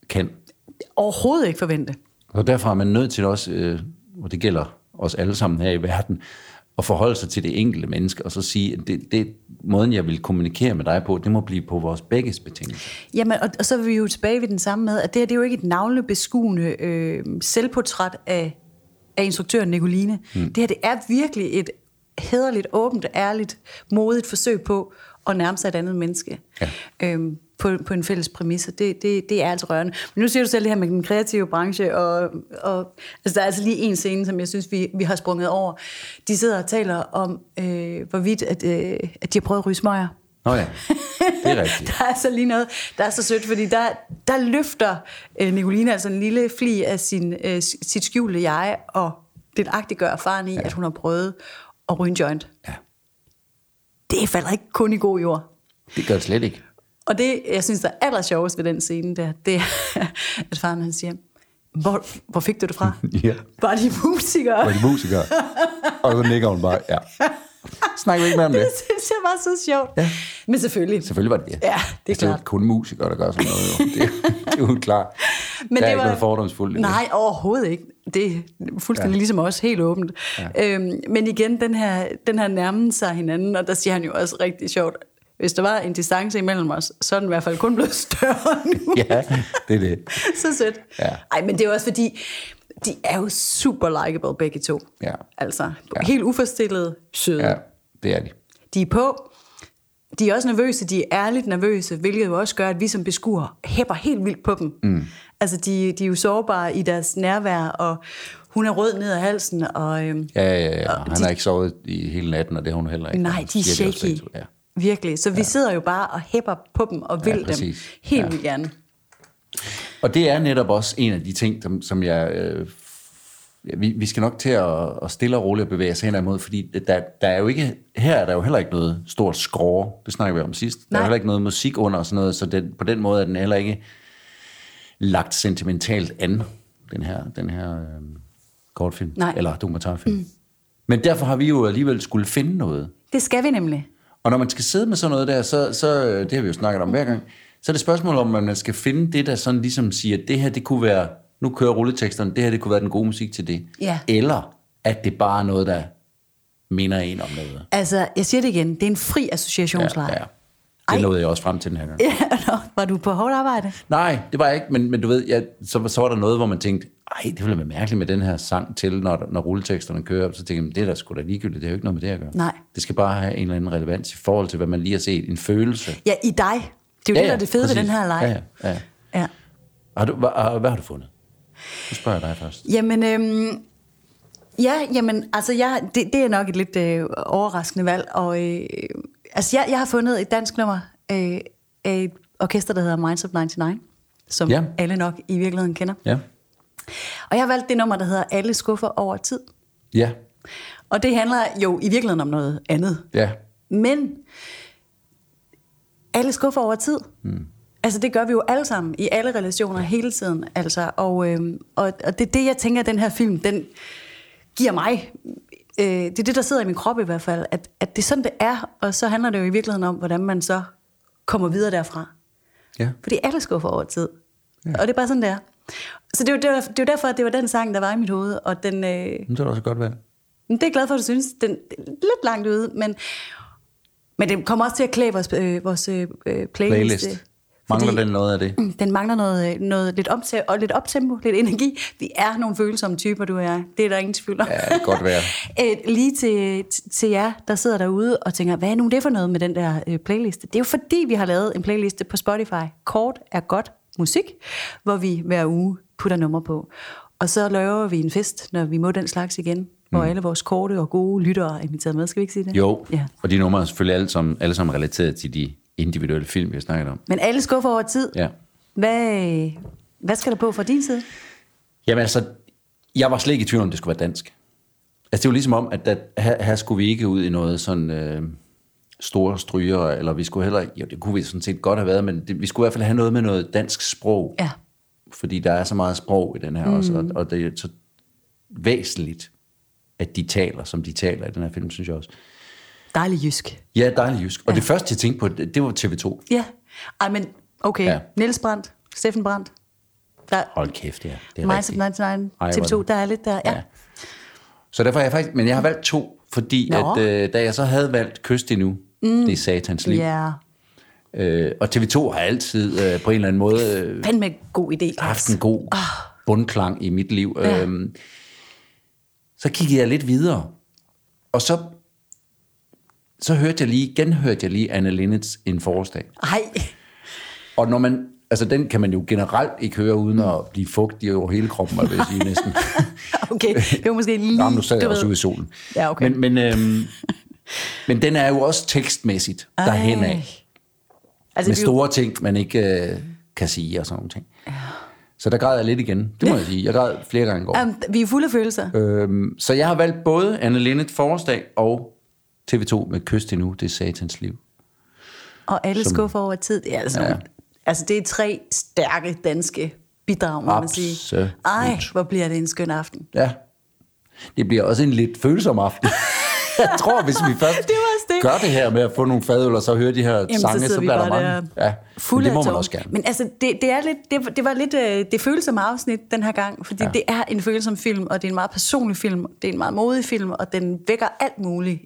S1: kan.
S2: Overhovedet ikke forvente.
S1: Og derfor er man nødt til også, øh, og det gælder os alle sammen her i verden, at forholde sig til det enkelte menneske, og så sige, at det, det, måden, jeg vil kommunikere med dig på, det må blive på vores begges betingelser.
S2: Jamen, og, og så er vi jo tilbage ved den samme med, at det her det er jo ikke et navlebeskuende øh, selvportræt af, af instruktøren Nicoline. Mm. Det her det er virkelig et hederligt, åbent, ærligt, modigt forsøg på at nærme sig et andet menneske.
S1: Ja.
S2: Øhm, på, på en fælles præmis, og det, det, det er altså rørende. Men nu siger du selv det her med den kreative branche, og, og altså, der er altså lige en scene, som jeg synes, vi, vi har sprunget over. De sidder og taler om, øh, hvorvidt at, øh, at de har prøvet at ryge smøger.
S1: Nå ja, det er [laughs] rigtigt.
S2: Der er altså lige noget, der er så sødt, fordi der, der løfter øh, Nicoline altså en lille fli af sin, øh, sit skjulte jeg, og det agtiggør faren i, ja. at hun har prøvet at ryge en joint.
S1: Ja,
S2: Det falder ikke kun i god jord.
S1: det gør det slet ikke.
S2: Og det, jeg synes, der er aller sjovest ved den scene, der, det er, at faren han siger, hvor, hvor fik du det fra? [laughs]
S1: Ja.
S2: Var de musikere?
S1: Var de musikere? og så nikker hun bare, ja. Snakker vi ikke mere om [laughs] det?
S2: Det synes jeg var så sjovt.
S1: Ja.
S2: Men selvfølgelig.
S1: Selvfølgelig var det det.
S2: Ja, det er
S1: altså, det er
S2: klart.
S1: kun musikere, der gør sådan noget. Jo. Det, det er jo klart.
S2: Men
S1: der er
S2: det
S1: ikke
S2: var-
S1: noget fordomsfuldt det.
S2: Nej, overhovedet ikke. Det er fuldstændig
S1: ja.
S2: ligesom os, helt åbent. Ja. Øhm, men igen, den her, den her nærmen sig hinanden, og der siger han jo også rigtig sjovt, hvis der var en distance imellem os, så er den i hvert fald kun blevet [laughs] større nu.
S1: Ja, det er det. [laughs]
S2: så sødt.
S1: Ja.
S2: Ej, men det er også fordi, de er jo super likable begge to.
S1: Ja.
S2: Altså,
S1: Ja.
S2: helt uforstillede, søde.
S1: Ja, det er de.
S2: De er på. De er også nervøse, de er ærligt nervøse, hvilket jo også gør, at vi som beskuer hæpper helt vildt på dem. Mm. Altså, de, de er jo sårbare i deres nærvær, og hun er rød ned ad halsen, og øhm,
S1: Ja, ja, ja.
S2: Og
S1: Han
S2: de-
S1: har ikke sovet i hele natten, og det har hun heller ikke.
S2: nej, de er shaky.
S1: Ja.
S2: Virkelig. Så vi sidder jo bare og hæpper på dem og vil dem
S1: præcis.
S2: helt
S1: Ja.
S2: vildt gerne.
S1: Og det er netop også en af de ting, som, som jeg... Øh, ja, vi, vi skal nok til at, at stille og roligt bevæge os hen imod, fordi der, der er jo ikke, her er der jo heller ikke noget stort skrår. Det snakker vi om sidst. Der er
S2: Nej.
S1: heller ikke noget musik under og sådan noget, så den, på den måde er den heller ikke lagt sentimentalt an, den her, den her øh, kortfilm,
S2: Nej.
S1: eller dokumentarfilm. Mm. Men derfor har vi jo alligevel skulle finde noget.
S2: Det skal vi nemlig.
S1: Og når man skal sidde med sådan noget der, så, så øh, det har vi jo snakket om hver gang, så er det spørgsmål om, at man skal finde det, der sådan ligesom siger, at det her, det kunne være, nu kører rulleteksterne, det her, det kunne være den gode musik til det.
S2: Ja.
S1: Eller at det bare er noget, der minder en om noget.
S2: Altså, jeg siger det igen, det er en fri associationsleje.
S1: Ja, ja. Det nåede jeg også frem til den her gang. [laughs]
S2: Ja, nå, var du på hårdt arbejde?
S1: Nej, det var jeg ikke, men, men du ved, jeg, så, så var der noget, hvor man tænkte, ej, det ville være mærkeligt med den her sang til, når, når rulleteksterne kører. Så tænkte jeg, det er da sgu da ligegyldigt, det har jo ikke noget med det at gøre.
S2: Nej.
S1: Det skal bare have en eller anden relevans i forhold til, hvad man lige har set. En følelse.
S2: Ja, i dig. Det er jo ja, det, der er det fede ved den her leg.
S1: Ja, ja, ja.
S2: ja.
S1: Har du, hvad, hvad har du fundet? Nu spørger jeg dig først.
S2: Jamen, øhm, ja, jamen, altså, jeg, det, det er nok et lidt øh, overraskende valg. Og, øh, altså, jeg, jeg har fundet et dansk nummer øh, af et orkester, der hedder Minds of 99, som
S1: Ja.
S2: alle nok i virkeligheden kender.
S1: Ja.
S2: Og jeg har valgt det nummer, der hedder Alle skuffer over tid.
S1: Ja.
S2: Og det handler jo i virkeligheden om noget andet.
S1: Ja.
S2: Men alle skuffer over tid. Mm. Altså det gør vi jo alle sammen i alle relationer hele tiden. Altså, og, øhm, og, og det er det, jeg tænker, at den her film, den giver mig. Øh, det er det, der sidder i min krop i hvert fald. At, at det er sådan, det er. Og så handler det jo i virkeligheden om, hvordan man så kommer videre derfra.
S1: Ja.
S2: Fordi alle skuffer over tid. Ja. Og det er bare sådan, det er. Så det er, jo, det, var, det er jo derfor, at det var den sang, der var i mit hoved. Og den, øh,
S1: det er også godt
S2: men det er jeg glad for, at du synes. Den er lidt langt ude, men, men det kommer også til at klæde vores, øh, vores øh, playlist.
S1: Playlist. Mangler den noget af det?
S2: Mm, Den mangler noget, øh, noget lidt, opte- og lidt optempo, lidt energi. Vi er nogle følsomme typer, du og jeg. Det er der ingen tvivl om.
S1: Ja, det kan godt være. [laughs]
S2: Øh, Lige til, til jer, der sidder derude og tænker, hvad er nu det for noget med den der øh, playliste? Det er jo fordi, vi har lavet en playliste på Spotify. Kort er godt musik, hvor vi hver uge putter nummer på. Og så laver vi en fest, når vi må den slags igen, hvor alle vores korte og gode lyttere er inviteret med. Skal vi ikke sige det?
S1: Jo,
S2: Ja.
S1: og de numre er selvfølgelig alle sammen, alle sammen relateret til de individuelle film, vi har snakket om.
S2: Men alle skuffer over tid.
S1: Ja.
S2: Hvad, hvad skal der på fra din side?
S1: Jamen altså, jeg var slet ikke i tvivl om, det skulle være dansk. Altså det var ligesom om, at der, her, her skulle vi ikke ud i noget sådan øh, store stryger, eller vi skulle heller, jo det kunne vi sådan set godt have været, men det, vi skulle i hvert fald have noget med noget dansk sprog.
S2: Ja.
S1: Fordi der er så meget sprog i den her mm. også, og, og det er så væsentligt, at de taler, som de taler i den her film, synes jeg også.
S2: Dejlig jysk.
S1: Ja, dejligt jysk. Og det første, jeg tænkte på, det, var TV2.
S2: Ja. Ej, men okay.
S1: Ja.
S2: Ja. Niels Brandt, Steffen Brandt. Der,
S1: Hold kæft, ja. Det er
S2: Minds of
S1: rigtigt.
S2: 99,
S1: Ej, hvor er
S2: TV2,
S1: det-
S2: der er lidt der. Ja.
S1: Ja. Så derfor har jeg faktisk, men jeg har valgt to, fordi
S2: Nå.
S1: at, øh, da jeg så havde valgt Kyst endnu, mm. det er satans liv,
S2: ja.
S1: øh, og TV2 har altid øh, på en eller anden måde øh,
S2: Fandme god idé.
S1: haft en god bundklang i mit liv.
S2: Ja.
S1: Øhm, så kiggede jeg lidt videre, og så, så hørte jeg lige, genhørte jeg lige Anne Linnets En forårsdag.
S2: Ej,
S1: Og når man, altså den kan man jo generelt ikke høre uden at blive fugtig over hele kroppen, vil jeg sige næsten. [laughs]
S2: okay. Det var måske lige...
S1: Nå, nu sad jeg også ude i solen.
S2: Ja, okay.
S1: Men, men, øhm, men den er jo også tekstmæssigt derhen af.
S2: Altså,
S1: Med
S2: er jo-
S1: store ting, man ikke øh, kan sige og sådan nogle ting. Så der græd jeg lidt igen. Det må jeg sige. Jeg græd flere gange i går.
S2: Um, vi er fulde af følelser.
S1: Øhm, så jeg har valgt både Anne Linnet Forårsdag og TV2 med Kyst endnu. Det er satans liv.
S2: Og alle
S1: som-
S2: skuffer over tid. Det er altså,
S1: Ja.
S2: altså, det er tre stærke danske bidrag, må man sige. Ej, hvor bliver det en skøn aften.
S1: Ja. Det bliver også en lidt følsom aften. [laughs] jeg tror, hvis vi først
S2: Det var det.
S1: gør det her med at få nogle fadøl, og så høre de her
S2: Jamen,
S1: sange,
S2: så
S1: så bliver der mange.
S2: der
S1: Ja, men det må man også gerne.
S2: Men altså, det, det, er lidt, det, det var lidt øh, det følsomme afsnit den her gang, fordi
S1: ja.
S2: det er en følsom film, og det er en meget personlig film, det er en meget modig film, og den vækker alt muligt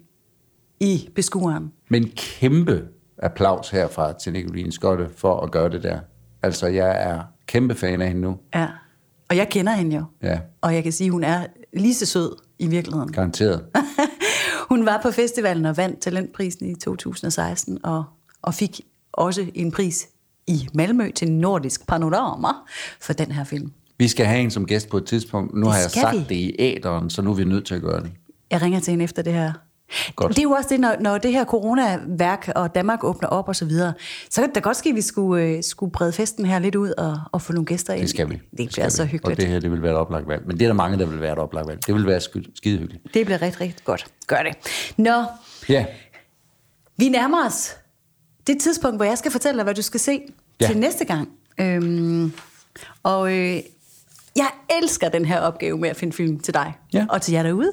S2: i beskueren.
S1: Men kæmpe applaus herfra til Nicoline Skotte for at gøre det der. Altså, jeg er kæmpe fan af hende nu.
S2: Ja. Og jeg kender hende jo.
S1: Ja.
S2: Og jeg kan sige, hun er lige så sød i virkeligheden.
S1: Garanteret. [laughs]
S2: hun var på festivalen og vandt talentprisen i 2016, og, og fik også en pris i Malmø til Nordisk Panorama for den her film.
S1: Vi skal have en som gæst på et tidspunkt. Nu
S2: Det
S1: har jeg sagt
S2: vi.
S1: det i æderen, så nu er vi nødt til at gøre det.
S2: Jeg ringer til hende efter det her.
S1: Godt.
S2: Det er jo også det, når, når det her coronaværk og Danmark åbner op og så videre, så kan det da godt ske, at vi skulle, øh, skulle brede festen her lidt ud og, og få nogle gæster ind.
S1: Det skal vi.
S2: Det bliver så
S1: vi.
S2: hyggeligt.
S1: Og det her, det vil være et oplagt valg. Men det er der mange, der vil være et oplagt valg. Det vil være skide, hyggeligt.
S2: Det bliver rigtig, rigtig godt. Gør det. Nå,
S1: Ja,
S2: Vi nærmer os det tidspunkt, hvor jeg skal fortælle dig, hvad du skal se ja. til næste gang. Øhm, og øh, jeg elsker den her opgave med at finde film til dig
S1: Ja.
S2: og til jer derude.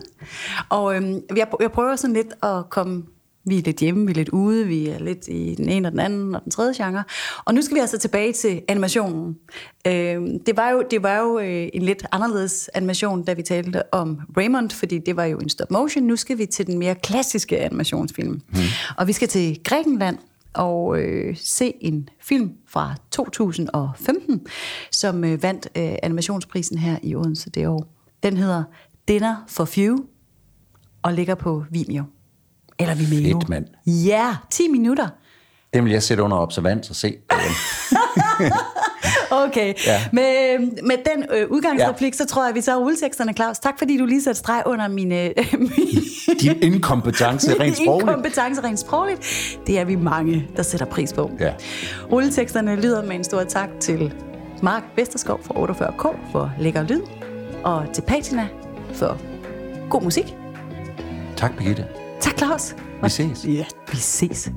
S2: Og øhm, jeg, jeg prøver sådan lidt at komme... Vi er lidt hjemme, vi er lidt ude, vi er lidt i den ene og den anden og den tredje genre. Og nu skal vi altså tilbage til animationen. Øhm, det var jo, det var jo øh, en lidt anderledes animation, da vi talte om Raymond, fordi det var jo en stop motion. Nu skal vi til den mere klassiske animationsfilm. Mm. Og vi skal til Grækenland og øh, se en film fra 2015, som øh, vandt øh, animationsprisen her i Odense det år. Den hedder Dinner for Few og ligger på Vimeo. Eller Vimeo.
S1: Fedt, mand.
S2: Ja, 10 minutter.
S1: den vil jeg sætte under observans og se. [laughs]
S2: Okay.
S1: Ja.
S2: Med, med den øh, udgangsreplik, ja. så tror jeg, at vi tager rulleteksterne, Claus. Tak fordi du lige satte streg under mine, øh, [laughs]
S1: Din inkompetence rent sprogligt.
S2: inkompetence rent sprogligt. Det er vi mange, der sætter pris på.
S1: Ja.
S2: Rulleteksterne lyder med en stor tak til Mark Vesterskov fra 48K for lækker lyd, og til Patina for god musik.
S1: Tak, Birgitte.
S2: Tak, Claus.
S1: Vi ses.
S2: Ja, vi ses.